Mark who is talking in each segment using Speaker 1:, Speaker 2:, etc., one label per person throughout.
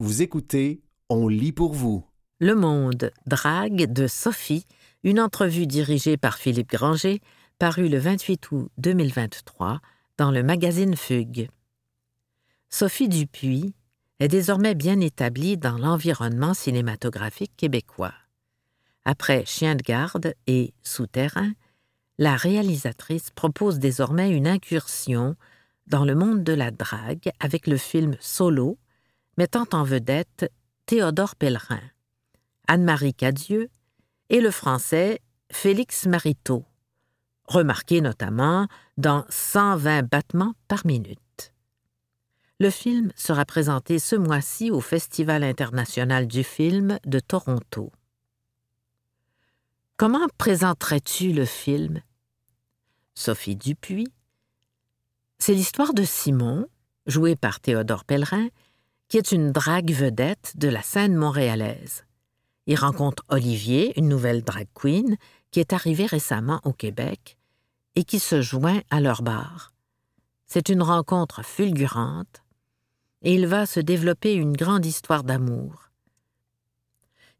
Speaker 1: Vous écoutez On lit pour vous.
Speaker 2: Le Monde, Drague de Sophie, une entrevue dirigée par Philippe Granger, parue le 28 août 2023 dans le magazine Fugue. Sophie Dupuis est désormais bien établie dans l'environnement cinématographique québécois. Après Chien de garde et Souterrain, la réalisatrice propose désormais une incursion dans le monde de la drague avec le film Solo, mettant en vedette Théodore Pellerin, Anne-Marie Cadieux et le français Félix Mariteau, remarqué notamment dans 120 battements par minute. Le film sera présenté ce mois-ci au Festival international du film de Toronto. Comment présenterais-tu le film? Sophie Dupuis C'est l'histoire de Simon, joué par Théodore Pellerin, qui est une drague vedette de la scène montréalaise. Il rencontre Olivier, une nouvelle drag queen, qui est arrivée récemment au Québec et qui se joint à leur bar. C'est une rencontre fulgurante et il va se développer une grande histoire d'amour.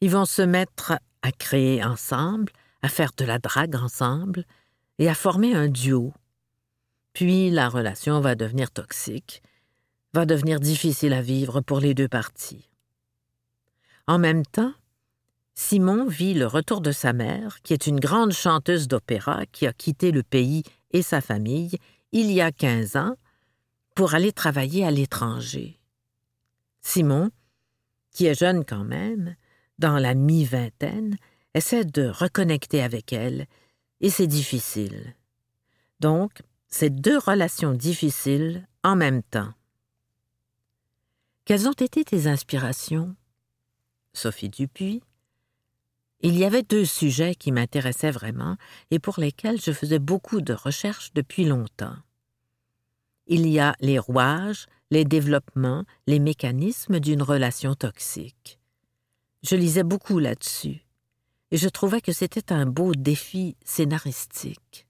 Speaker 2: Ils vont se mettre à créer ensemble, à faire de la drague ensemble et à former un duo. Puis la relation va devenir toxique va devenir difficile à vivre pour les deux parties. En même temps, Simon vit le retour de sa mère, qui est une grande chanteuse d'opéra qui a quitté le pays et sa famille il y a quinze ans pour aller travailler à l'étranger. Simon, qui est jeune quand même, dans la mi-vingtaine, essaie de reconnecter avec elle, et c'est difficile. Donc, c'est deux relations difficiles en même temps. Quelles ont été tes inspirations? Sophie Dupuis. Il y avait deux sujets qui m'intéressaient vraiment et pour lesquels je faisais beaucoup de recherches depuis longtemps. Il y a les rouages, les développements, les mécanismes d'une relation toxique. Je lisais beaucoup là-dessus et je trouvais que c'était un beau défi scénaristique.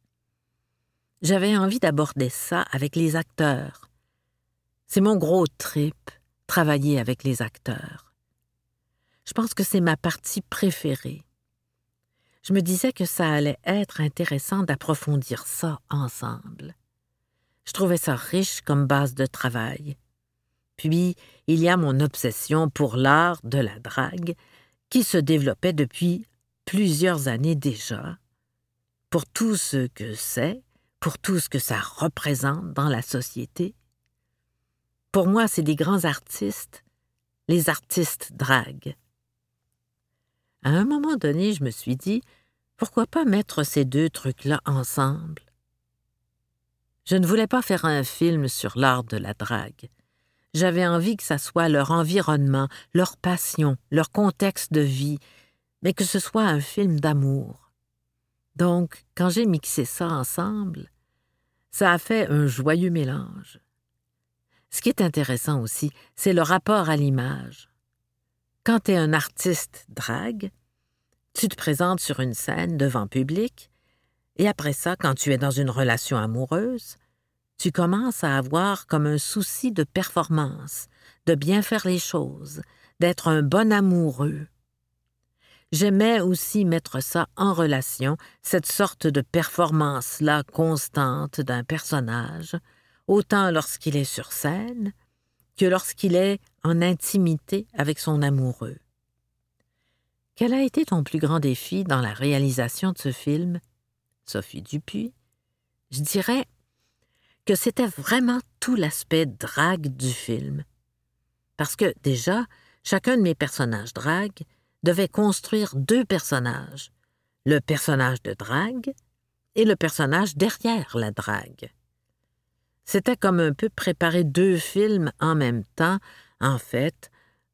Speaker 2: J'avais envie d'aborder ça avec les acteurs. C'est mon gros trip travailler avec les acteurs. Je pense que c'est ma partie préférée. Je me disais que ça allait être intéressant d'approfondir ça ensemble. Je trouvais ça riche comme base de travail. Puis, il y a mon obsession pour l'art de la drague, qui se développait depuis plusieurs années déjà, pour tout ce que c'est, pour tout ce que ça représente dans la société, pour moi, c'est des grands artistes, les artistes drague. À un moment donné, je me suis dit, pourquoi pas mettre ces deux trucs-là ensemble? Je ne voulais pas faire un film sur l'art de la drague. J'avais envie que ça soit leur environnement, leur passion, leur contexte de vie, mais que ce soit un film d'amour. Donc, quand j'ai mixé ça ensemble, ça a fait un joyeux mélange. Ce qui est intéressant aussi, c'est le rapport à l'image. Quand tu es un artiste drague, tu te présentes sur une scène devant public, et après ça, quand tu es dans une relation amoureuse, tu commences à avoir comme un souci de performance, de bien faire les choses, d'être un bon amoureux. J'aimais aussi mettre ça en relation, cette sorte de performance-là constante d'un personnage, autant lorsqu'il est sur scène que lorsqu'il est en intimité avec son amoureux. Quel a été ton plus grand défi dans la réalisation de ce film, Sophie Dupuis? Je dirais que c'était vraiment tout l'aspect drague du film. Parce que déjà, chacun de mes personnages drague devait construire deux personnages, le personnage de drague et le personnage derrière la drague. C'était comme un peu préparer deux films en même temps. En fait,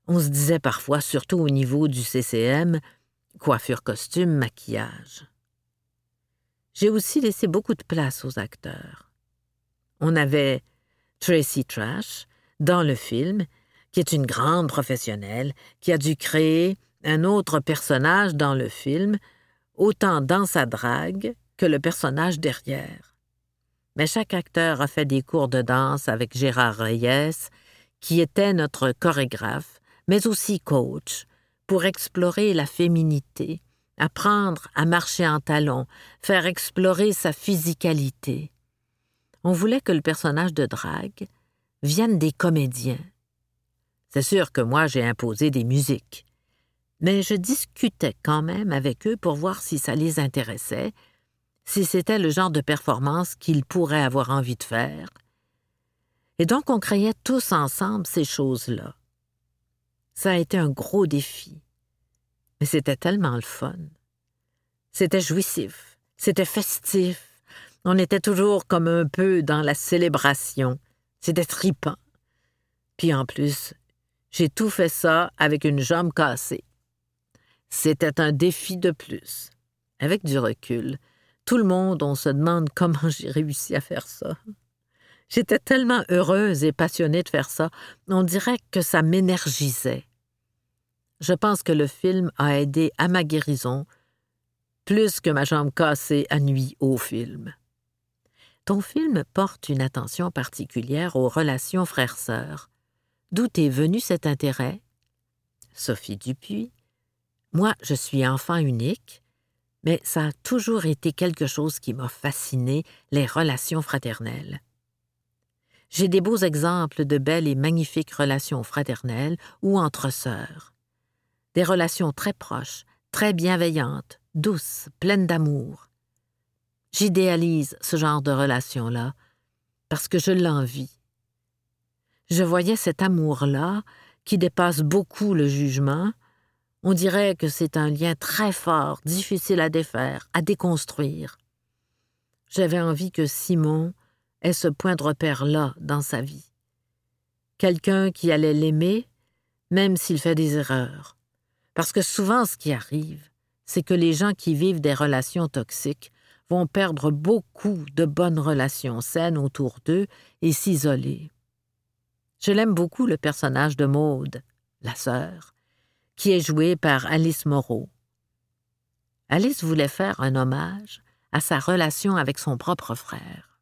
Speaker 2: on se disait parfois, surtout au niveau du CCM, coiffure, costume, maquillage. J'ai aussi laissé beaucoup de place aux acteurs. On avait Tracy Trash dans le film, qui est une grande professionnelle, qui a dû créer un autre personnage dans le film, autant dans sa drague que le personnage derrière mais chaque acteur a fait des cours de danse avec Gérard Reyes, qui était notre chorégraphe, mais aussi coach, pour explorer la féminité, apprendre à marcher en talons, faire explorer sa physicalité. On voulait que le personnage de drague vienne des comédiens. C'est sûr que moi j'ai imposé des musiques, mais je discutais quand même avec eux pour voir si ça les intéressait, si c'était le genre de performance qu'ils pourraient avoir envie de faire. Et donc on créait tous ensemble ces choses-là. Ça a été un gros défi. Mais c'était tellement le fun. C'était jouissif, c'était festif. On était toujours comme un peu dans la célébration. C'était tripant. Puis en plus, j'ai tout fait ça avec une jambe cassée. C'était un défi de plus. Avec du recul, tout le monde, on se demande comment j'ai réussi à faire ça. J'étais tellement heureuse et passionnée de faire ça, on dirait que ça m'énergisait. Je pense que le film a aidé à ma guérison plus que ma jambe cassée a nuit au film. Ton film porte une attention particulière aux relations frères-sœurs. D'où est venu cet intérêt? Sophie Dupuis. Moi, je suis enfant unique, mais ça a toujours été quelque chose qui m'a fasciné, les relations fraternelles. J'ai des beaux exemples de belles et magnifiques relations fraternelles ou entre sœurs des relations très proches, très bienveillantes, douces, pleines d'amour. J'idéalise ce genre de relation-là parce que je l'envie. Je voyais cet amour-là qui dépasse beaucoup le jugement. On dirait que c'est un lien très fort, difficile à défaire, à déconstruire. J'avais envie que Simon ait ce point de repère-là dans sa vie. Quelqu'un qui allait l'aimer, même s'il fait des erreurs, parce que souvent, ce qui arrive, c'est que les gens qui vivent des relations toxiques vont perdre beaucoup de bonnes relations saines autour d'eux et s'isoler. Je l'aime beaucoup le personnage de Maude, la sœur, qui est joué par Alice Moreau. Alice voulait faire un hommage à sa relation avec son propre frère.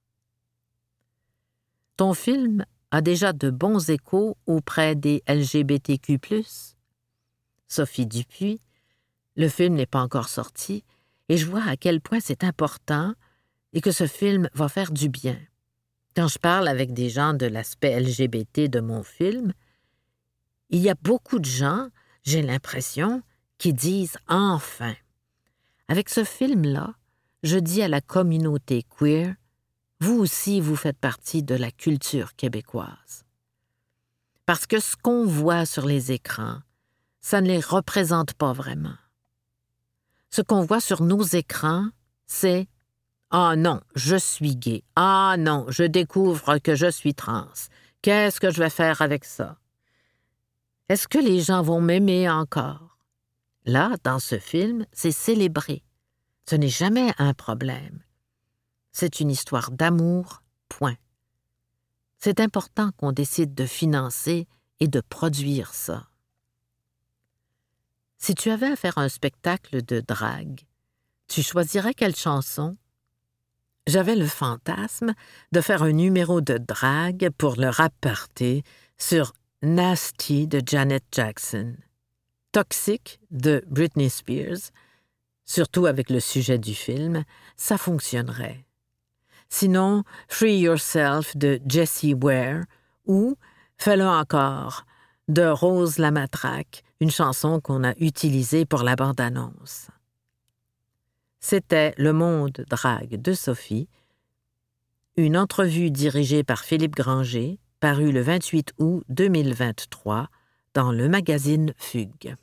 Speaker 2: Ton film a déjà de bons échos auprès des LGBTQ Sophie Dupuis. Le film n'est pas encore sorti, et je vois à quel point c'est important et que ce film va faire du bien. Quand je parle avec des gens de l'aspect LGBT de mon film, il y a beaucoup de gens, j'ai l'impression, qui disent enfin. Avec ce film-là, je dis à la communauté queer, vous aussi, vous faites partie de la culture québécoise. Parce que ce qu'on voit sur les écrans, ça ne les représente pas vraiment. Ce qu'on voit sur nos écrans, c'est Ah non, je suis gay. Ah non, je découvre que je suis trans. Qu'est-ce que je vais faire avec ça? Est-ce que les gens vont m'aimer encore? Là, dans ce film, c'est célébré. Ce n'est jamais un problème. C'est une histoire d'amour, point. C'est important qu'on décide de financer et de produire ça. Si tu avais à faire un spectacle de drague, tu choisirais quelle chanson? J'avais le fantasme de faire un numéro de drague pour le rap party sur Nasty de Janet Jackson, Toxic de Britney Spears, surtout avec le sujet du film, ça fonctionnerait. Sinon, Free Yourself de Jessie Ware ou Fais-le encore de Rose la Matraque, une chanson qu'on a utilisée pour la bande-annonce. C'était Le Monde Drague de Sophie, une entrevue dirigée par Philippe Granger, parue le 28 août 2023 dans le magazine Fugue.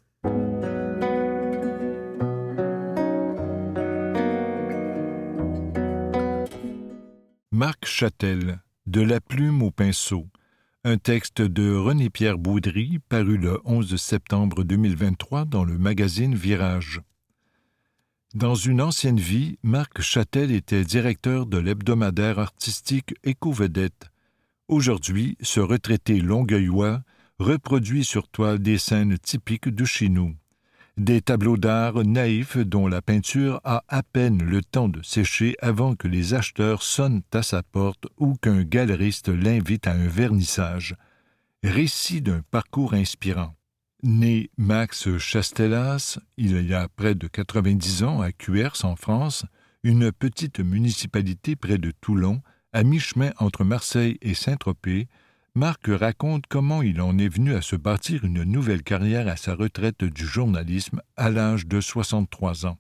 Speaker 3: Marc Châtel, De la plume au pinceau, un texte de René-Pierre Boudry paru le 11 septembre 2023 dans le magazine Virage. Dans une ancienne vie, Marc Châtel était directeur de l'hebdomadaire artistique Éco-Vedette. Aujourd'hui, ce retraité longueuillois reproduit sur toile des scènes typiques de chez nous des tableaux d'art naïfs dont la peinture a à peine le temps de sécher avant que les acheteurs sonnent à sa porte ou qu'un galeriste l'invite à un vernissage. Récit d'un parcours inspirant. Né Max Chastelas, il y a près de 90 ans à Cuers en France, une petite municipalité près de Toulon, à mi-chemin entre Marseille et Saint-Tropez, Marc raconte comment il en est venu à se bâtir une nouvelle carrière à sa retraite du journalisme à l'âge de 63 ans.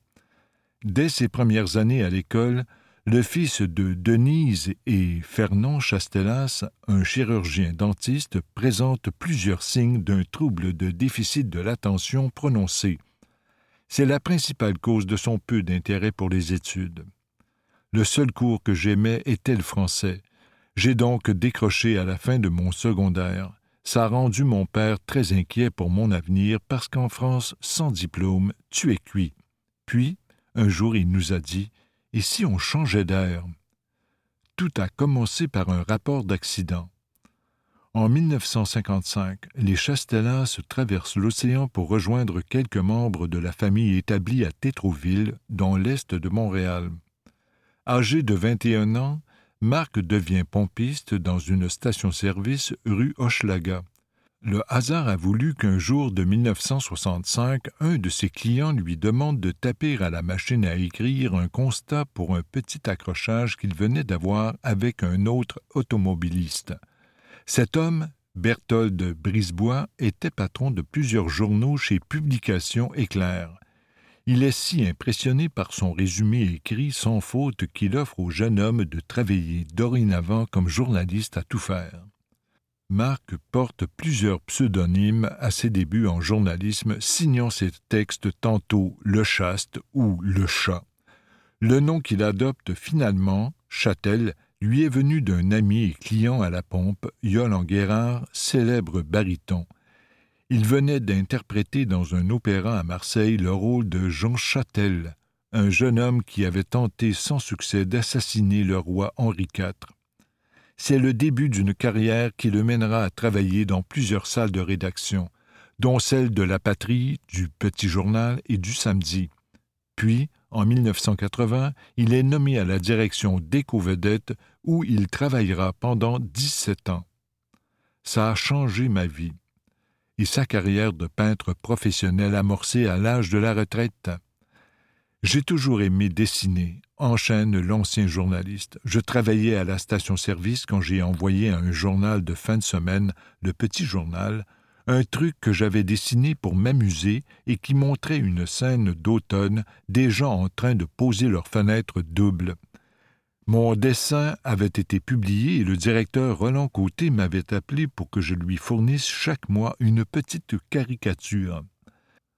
Speaker 3: Dès ses premières années à l'école, le fils de Denise et Fernand Chastelas, un chirurgien dentiste, présente plusieurs signes d'un trouble de déficit de l'attention prononcé. C'est la principale cause de son peu d'intérêt pour les études. Le seul cours que j'aimais était le français. J'ai donc décroché à la fin de mon secondaire. Ça a rendu mon père très inquiet pour mon avenir parce qu'en France, sans diplôme, tu es cuit. Puis, un jour, il nous a dit Et si on changeait d'air? Tout a commencé par un rapport d'accident. En 1955, les Chastelas traversent l'océan pour rejoindre quelques membres de la famille établie à Tétroville, dans l'est de Montréal. Âgé de 21 ans, Marc devient pompiste dans une station-service rue Hochelaga. Le hasard a voulu qu'un jour de 1965, un de ses clients lui demande de taper à la machine à écrire un constat pour un petit accrochage qu'il venait d'avoir avec un autre automobiliste. Cet homme, Berthold Brisebois, était patron de plusieurs journaux chez Publications Éclair. Il est si impressionné par son résumé écrit sans faute qu'il offre au jeune homme de travailler dorénavant comme journaliste à tout faire. Marc porte plusieurs pseudonymes à ses débuts en journalisme, signant ses textes tantôt Le Chaste ou Le Chat. Le nom qu'il adopte finalement, Châtel, lui est venu d'un ami et client à la pompe, Yolande Guérard, célèbre baryton. Il venait d'interpréter dans un opéra à Marseille le rôle de Jean Châtel, un jeune homme qui avait tenté sans succès d'assassiner le roi Henri IV. C'est le début d'une carrière qui le mènera à travailler dans plusieurs salles de rédaction, dont celle de La Patrie, du Petit Journal et du Samedi. Puis, en 1980, il est nommé à la direction d'Éco-Vedette où il travaillera pendant 17 ans. Ça a changé ma vie et sa carrière de peintre professionnel amorcée à l'âge de la retraite. J'ai toujours aimé dessiner, enchaîne l'ancien journaliste. Je travaillais à la station-service quand j'ai envoyé à un journal de fin de semaine, le Petit Journal, un truc que j'avais dessiné pour m'amuser et qui montrait une scène d'automne, des gens en train de poser leurs fenêtres doubles. Mon dessin avait été publié et le directeur Roland Côté m'avait appelé pour que je lui fournisse chaque mois une petite caricature.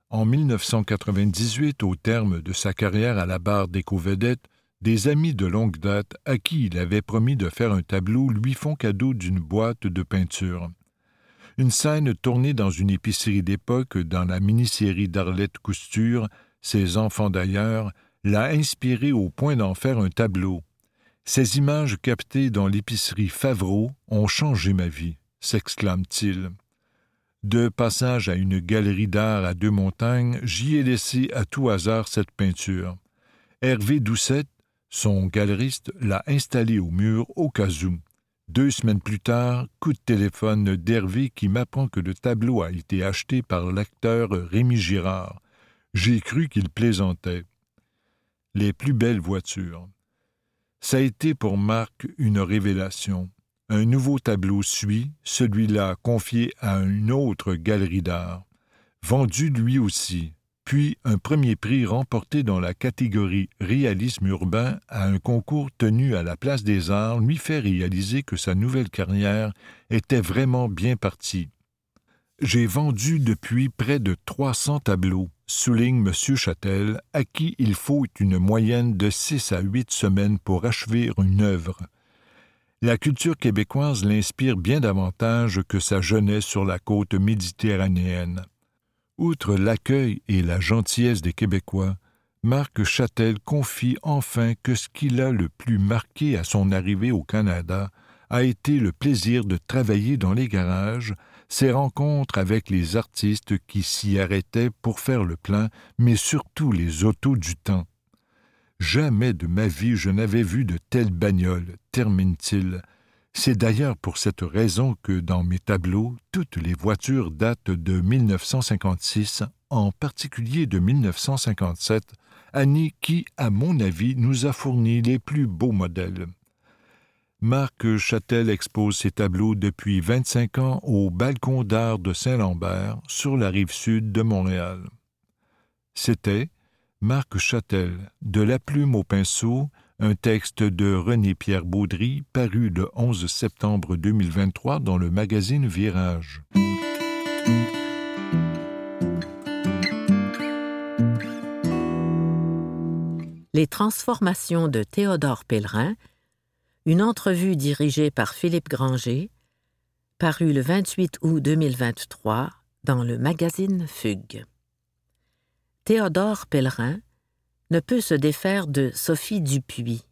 Speaker 3: En 1998, au terme de sa carrière à la barre d'éco-vedette, des amis de longue date à qui il avait promis de faire un tableau lui font cadeau d'une boîte de peinture. Une scène tournée dans une épicerie d'époque dans la mini-série d'Arlette Cousture, Ses enfants d'ailleurs, l'a inspiré au point d'en faire un tableau. Ces images captées dans l'épicerie Favreau ont changé ma vie, s'exclame-t-il. De passage à une galerie d'art à deux montagnes, j'y ai laissé à tout hasard cette peinture. Hervé Doucette, son galeriste, l'a installée au mur au cas où. Deux semaines plus tard, coup de téléphone d'Hervé qui m'apprend que le tableau a été acheté par l'acteur Rémi Girard. J'ai cru qu'il plaisantait. Les plus belles voitures. Ça a été pour Marc une révélation. Un nouveau tableau suit, celui-là confié à une autre galerie d'art, vendu lui aussi, puis un premier prix remporté dans la catégorie réalisme urbain à un concours tenu à la Place des Arts lui fait réaliser que sa nouvelle carrière était vraiment bien partie. J'ai vendu depuis près de 300 tableaux, souligne M. Châtel, à qui il faut une moyenne de six à huit semaines pour achever une œuvre. La culture québécoise l'inspire bien davantage que sa jeunesse sur la côte méditerranéenne. Outre l'accueil et la gentillesse des Québécois, Marc Châtel confie enfin que ce qui l'a le plus marqué à son arrivée au Canada a été le plaisir de travailler dans les garages, ses rencontres avec les artistes qui s'y arrêtaient pour faire le plein, mais surtout les autos du temps. Jamais de ma vie je n'avais vu de telles bagnoles, termine-t-il. C'est d'ailleurs pour cette raison que dans mes tableaux, toutes les voitures datent de 1956, en particulier de 1957, année qui, à mon avis, nous a fourni les plus beaux modèles. Marc Châtel expose ses tableaux depuis 25 ans au Balcon d'art de Saint-Lambert, sur la rive sud de Montréal. C'était Marc Châtel, De la plume au pinceau, un texte de René-Pierre Baudry paru le 11 septembre 2023 dans le magazine Virage.
Speaker 2: Les transformations de Théodore Pellerin, une entrevue dirigée par Philippe Granger, parue le 28 août 2023 dans le magazine Fugue. Théodore Pellerin ne peut se défaire de Sophie Dupuis.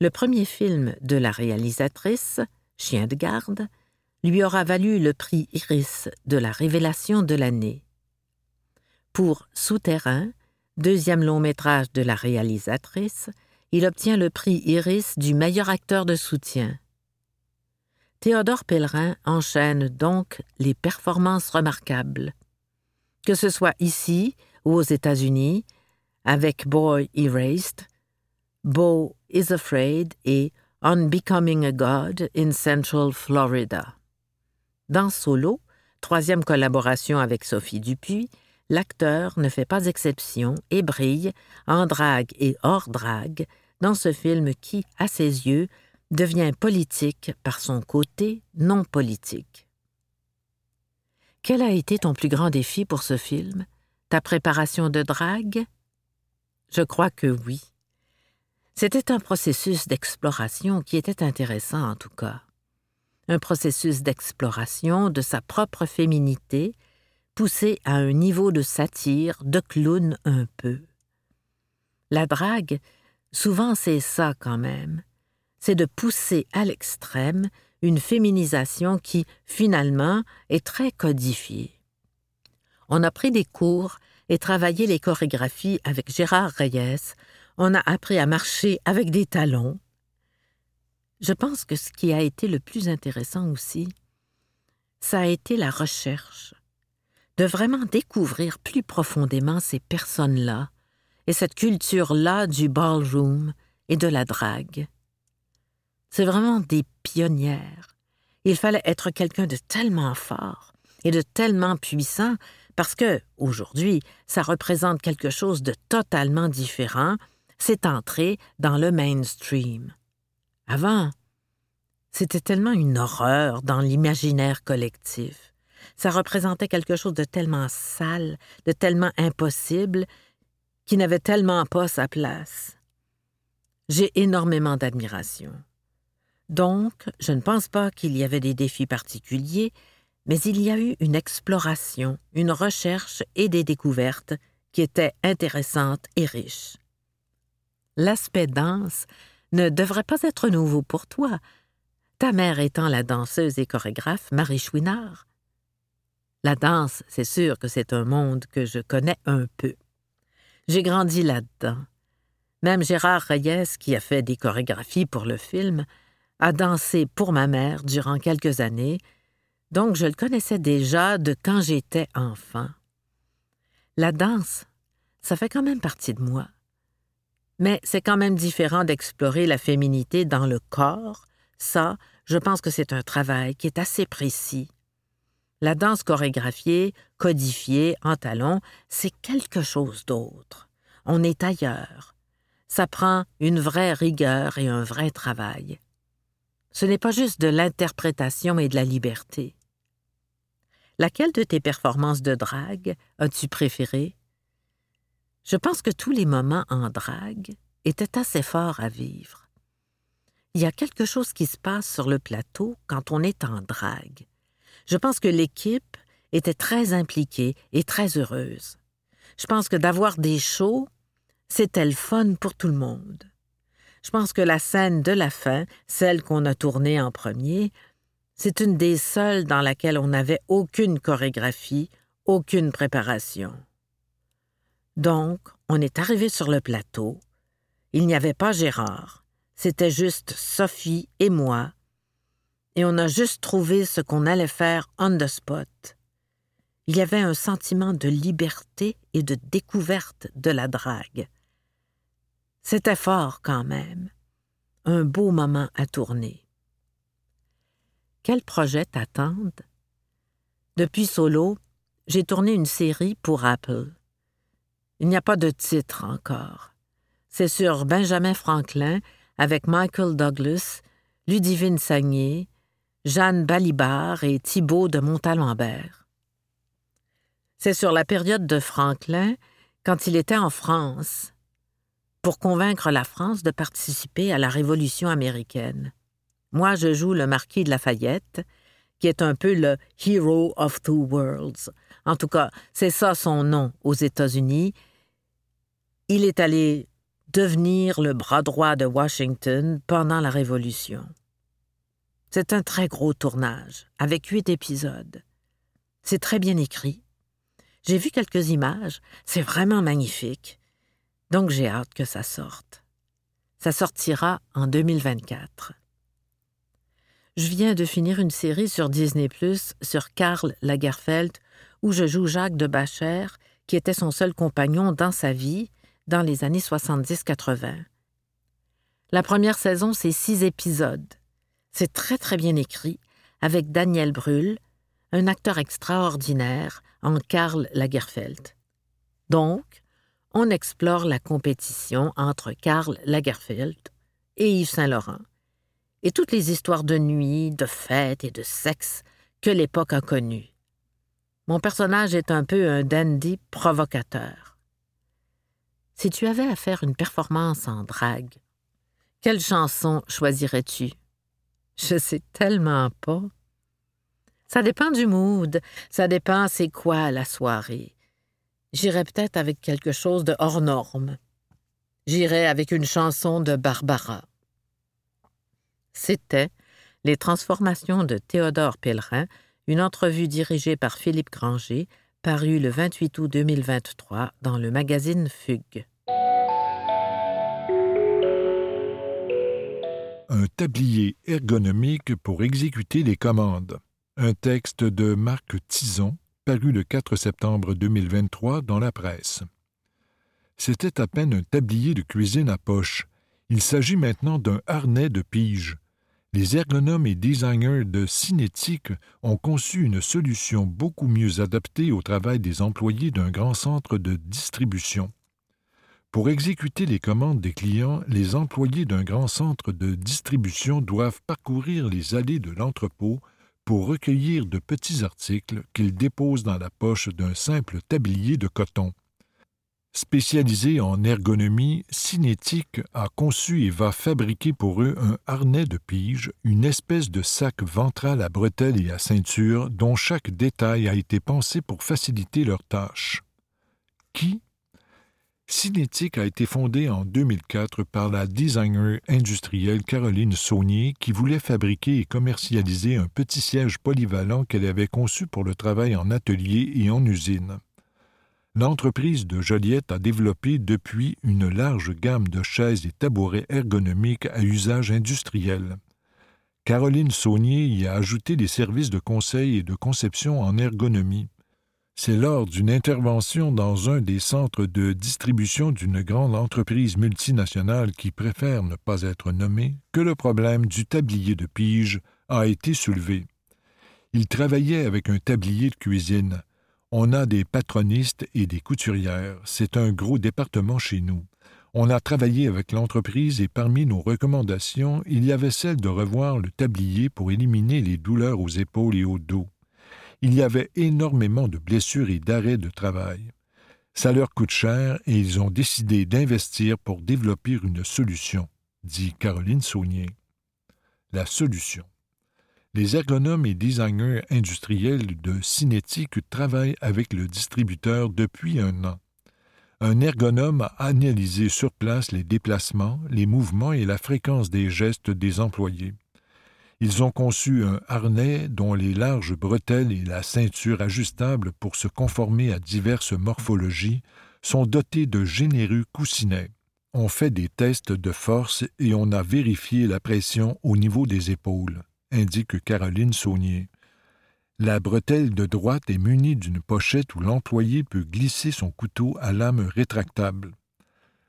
Speaker 2: Le premier film de la réalisatrice, Chien de garde, lui aura valu le prix Iris de la révélation de l'année. Pour Souterrain, deuxième long métrage de la réalisatrice, il obtient le prix Iris du meilleur acteur de soutien. Théodore Pellerin enchaîne donc les performances remarquables. Que ce soit ici ou aux États-Unis, avec Boy Erased, Beau is Afraid et On Becoming a God in Central Florida. Dans Solo, troisième collaboration avec Sophie Dupuis, l'acteur ne fait pas exception et brille, en drague et hors drague, dans ce film qui, à ses yeux, devient politique par son côté non politique. Quel a été ton plus grand défi pour ce film? Ta préparation de drague? Je crois que oui. C'était un processus d'exploration qui était intéressant en tout cas. Un processus d'exploration de sa propre féminité, poussé à un niveau de satire, de clown un peu. La drague, souvent c'est ça quand même, c'est de pousser à l'extrême une féminisation qui, finalement, est très codifiée. On a pris des cours et travaillé les chorégraphies avec Gérard Reyes, on a appris à marcher avec des talons. Je pense que ce qui a été le plus intéressant aussi, ça a été la recherche, de vraiment découvrir plus profondément ces personnes-là et cette culture-là du ballroom et de la drague. C'est vraiment des pionnières. Il fallait être quelqu'un de tellement fort et de tellement puissant parce que, aujourd'hui, ça représente quelque chose de totalement différent, c'est entré dans le mainstream. Avant, c'était tellement une horreur dans l'imaginaire collectif. Ça représentait quelque chose de tellement sale, de tellement impossible, qui n'avait tellement pas sa place. J'ai énormément d'admiration. Donc, je ne pense pas qu'il y avait des défis particuliers, mais il y a eu une exploration, une recherche et des découvertes qui étaient intéressantes et riches. L'aspect danse ne devrait pas être nouveau pour toi, ta mère étant la danseuse et chorégraphe Marie Chouinard. La danse, c'est sûr que c'est un monde que je connais un peu. J'ai grandi là-dedans. Même Gérard Reyes, qui a fait des chorégraphies pour le film, a dansé pour ma mère durant quelques années donc je le connaissais déjà de quand j'étais enfant. La danse, ça fait quand même partie de moi. Mais c'est quand même différent d'explorer la féminité dans le corps. Ça, je pense que c'est un travail qui est assez précis. La danse chorégraphiée, codifiée, en talons, c'est quelque chose d'autre. On est ailleurs. Ça prend une vraie rigueur et un vrai travail. Ce n'est pas juste de l'interprétation et de la liberté. Laquelle de tes performances de drague as-tu préféré? Je pense que tous les moments en drague étaient assez forts à vivre. Il y a quelque chose qui se passe sur le plateau quand on est en drague. Je pense que l'équipe était très impliquée et très heureuse. Je pense que d'avoir des shows, c'était le fun pour tout le monde. Je pense que la scène de la fin, celle qu'on a tournée en premier, c'est une des seules dans laquelle on n'avait aucune chorégraphie, aucune préparation. Donc, on est arrivé sur le plateau. Il n'y avait pas Gérard. C'était juste Sophie et moi, et on a juste trouvé ce qu'on allait faire on the spot. Il y avait un sentiment de liberté et de découverte de la drague. C'était fort quand même. Un beau moment à tourner. Quels projets t'attendent? Depuis Solo, j'ai tourné une série pour Apple. Il n'y a pas de titre encore. C'est sur Benjamin Franklin avec Michael Douglas, Ludivine Sagné, Jeanne Balibar et Thibault de Montalembert. C'est sur la période de Franklin, quand il était en France, pour convaincre la France de participer à la Révolution américaine. Moi, je joue le marquis de Lafayette, qui est un peu le Hero of Two Worlds. En tout cas, c'est ça son nom aux États-Unis. Il est allé devenir le bras droit de Washington pendant la Révolution. C'est un très gros tournage, avec huit épisodes. C'est très bien écrit. J'ai vu quelques images, c'est vraiment magnifique. Donc j'ai hâte que ça sorte. Ça sortira en 2024. Je viens de finir une série sur Disney Plus sur Karl Lagerfeld où je joue Jacques de Bacher, qui était son seul compagnon dans sa vie dans les années 70-80. La première saison, c'est six épisodes. C'est très très bien écrit, avec Daniel Brühl, un acteur extraordinaire en Karl Lagerfeld. Donc, on explore la compétition entre Karl Lagerfeld et Yves Saint-Laurent, et toutes les histoires de nuit, de fêtes et de sexe que l'époque a connues. Mon personnage est un peu un dandy provocateur. Si tu avais à faire une performance en drague, quelle chanson choisirais-tu? Je sais tellement pas. Ça dépend du mood, ça dépend c'est quoi la soirée. J'irais peut-être avec quelque chose de hors norme. J'irais avec une chanson de Barbara. C'était Les transformations de Théodore Pellerin, une entrevue dirigée par Philippe Granger, paru le 28 août 2023 dans le magazine Fugue.
Speaker 3: Un tablier ergonomique pour exécuter les commandes. Un texte de Marc Tison, paru le 4 septembre 2023 dans la presse. C'était à peine un tablier de cuisine à poche. Il s'agit maintenant d'un harnais de pige les ergonomes et designers de Cinétique ont conçu une solution beaucoup mieux adaptée au travail des employés d'un grand centre de distribution. Pour exécuter les commandes des clients, les employés d'un grand centre de distribution doivent parcourir les allées de l'entrepôt pour recueillir de petits articles qu'ils déposent dans la poche d'un simple tablier de coton. Spécialisé en ergonomie, Cinétique a conçu et va fabriquer pour eux un harnais de pige, une espèce de sac ventral à bretelles et à ceinture dont chaque détail a été pensé pour faciliter leur tâche. Qui Cinétique a été fondée en 2004 par la designer industrielle Caroline Saunier qui voulait fabriquer et commercialiser un petit siège polyvalent qu'elle avait conçu pour le travail en atelier et en usine l'entreprise de Joliette a développé depuis une large gamme de chaises et tabourets ergonomiques à usage industriel. Caroline Saunier y a ajouté des services de conseil et de conception en ergonomie. C'est lors d'une intervention dans un des centres de distribution d'une grande entreprise multinationale qui préfère ne pas être nommée que le problème du tablier de pige a été soulevé. Il travaillait avec un tablier de cuisine, on a des patronistes et des couturières. C'est un gros département chez nous. On a travaillé avec l'entreprise et parmi nos recommandations, il y avait celle de revoir le tablier pour éliminer les douleurs aux épaules et au dos. Il y avait énormément de blessures et d'arrêts de travail. Ça leur coûte cher et ils ont décidé d'investir pour développer une solution, dit Caroline Saunier. La solution. Les ergonomes et designers industriels de cinétique travaillent avec le distributeur depuis un an. Un ergonome a analysé sur place les déplacements, les mouvements et la fréquence des gestes des employés. Ils ont conçu un harnais dont les larges bretelles et la ceinture ajustable pour se conformer à diverses morphologies sont dotés de généreux coussinets. On fait des tests de force et on a vérifié la pression au niveau des épaules indique Caroline Saunier. La bretelle de droite est munie d'une pochette où l'employé peut glisser son couteau à lame rétractable.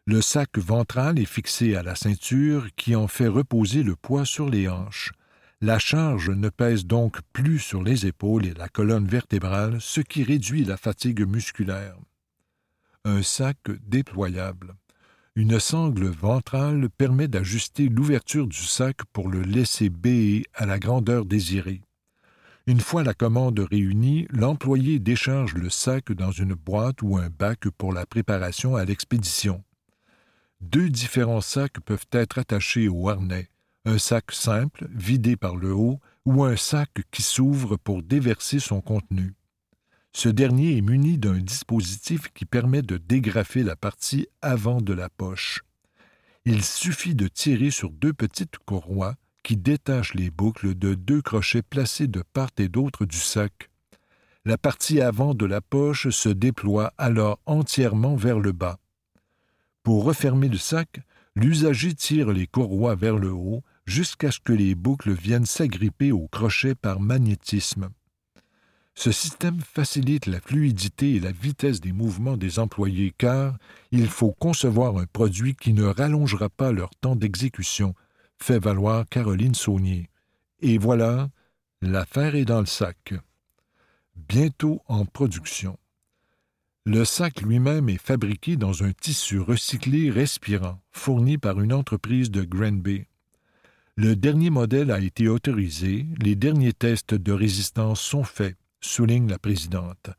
Speaker 3: Le sac ventral est fixé à la ceinture qui en fait reposer le poids sur les hanches. La charge ne pèse donc plus sur les épaules et la colonne vertébrale, ce qui réduit la fatigue musculaire. Un sac déployable. Une sangle ventrale permet d'ajuster l'ouverture du sac pour le laisser béer à la grandeur désirée. Une fois la commande réunie, l'employé décharge le sac dans une boîte ou un bac pour la préparation à l'expédition. Deux différents sacs peuvent être attachés au harnais, un sac simple, vidé par le haut, ou un sac qui s'ouvre pour déverser son contenu. Ce dernier est muni d'un dispositif qui permet de dégrafer la partie avant de la poche. Il suffit de tirer sur deux petites courroies qui détache les boucles de deux crochets placés de part et d'autre du sac. La partie avant de la poche se déploie alors entièrement vers le bas. Pour refermer le sac, l'usager tire les courroies vers le haut jusqu'à ce que les boucles viennent s'agripper au crochet par magnétisme. Ce système facilite la fluidité et la vitesse des mouvements des employés car il faut concevoir un produit qui ne rallongera pas leur temps d'exécution, fait valoir Caroline Saunier. Et voilà, l'affaire est dans le sac. Bientôt en production. Le sac lui-même est fabriqué dans un tissu recyclé respirant, fourni par une entreprise de Granby. Le dernier modèle a été autorisé, les derniers tests de résistance sont faits, souligne la présidente.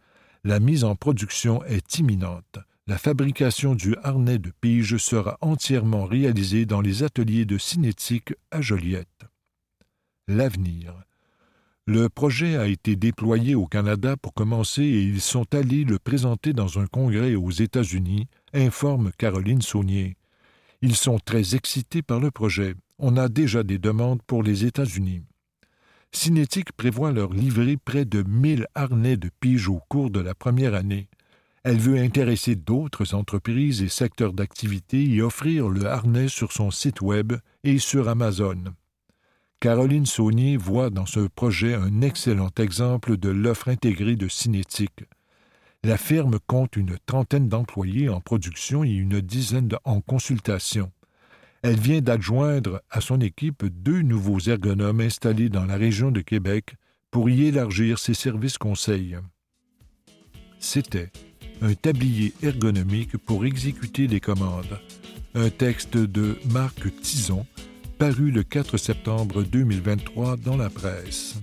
Speaker 3: La mise en production est imminente la fabrication du harnais de pige sera entièrement réalisée dans les ateliers de cinétique à Joliette. L'avenir. Le projet a été déployé au Canada pour commencer et ils sont allés le présenter dans un congrès aux États-Unis, informe Caroline Saunier. Ils sont très excités par le projet. On a déjà des demandes pour les États-Unis. Cinétique prévoit leur livrer près de mille harnais de pige au cours de la première année. Elle veut intéresser d'autres entreprises et secteurs d'activité et offrir le harnais sur son site Web et sur Amazon. Caroline Saunier voit dans ce projet un excellent exemple de l'offre intégrée de Cinétique. La firme compte une trentaine d'employés en production et une dizaine en consultation. Elle vient d'adjoindre à son équipe deux nouveaux ergonomes installés dans la région de Québec pour y élargir ses services conseils. C'était un tablier ergonomique pour exécuter les commandes. Un texte de Marc Tison, paru le 4 septembre 2023 dans la presse.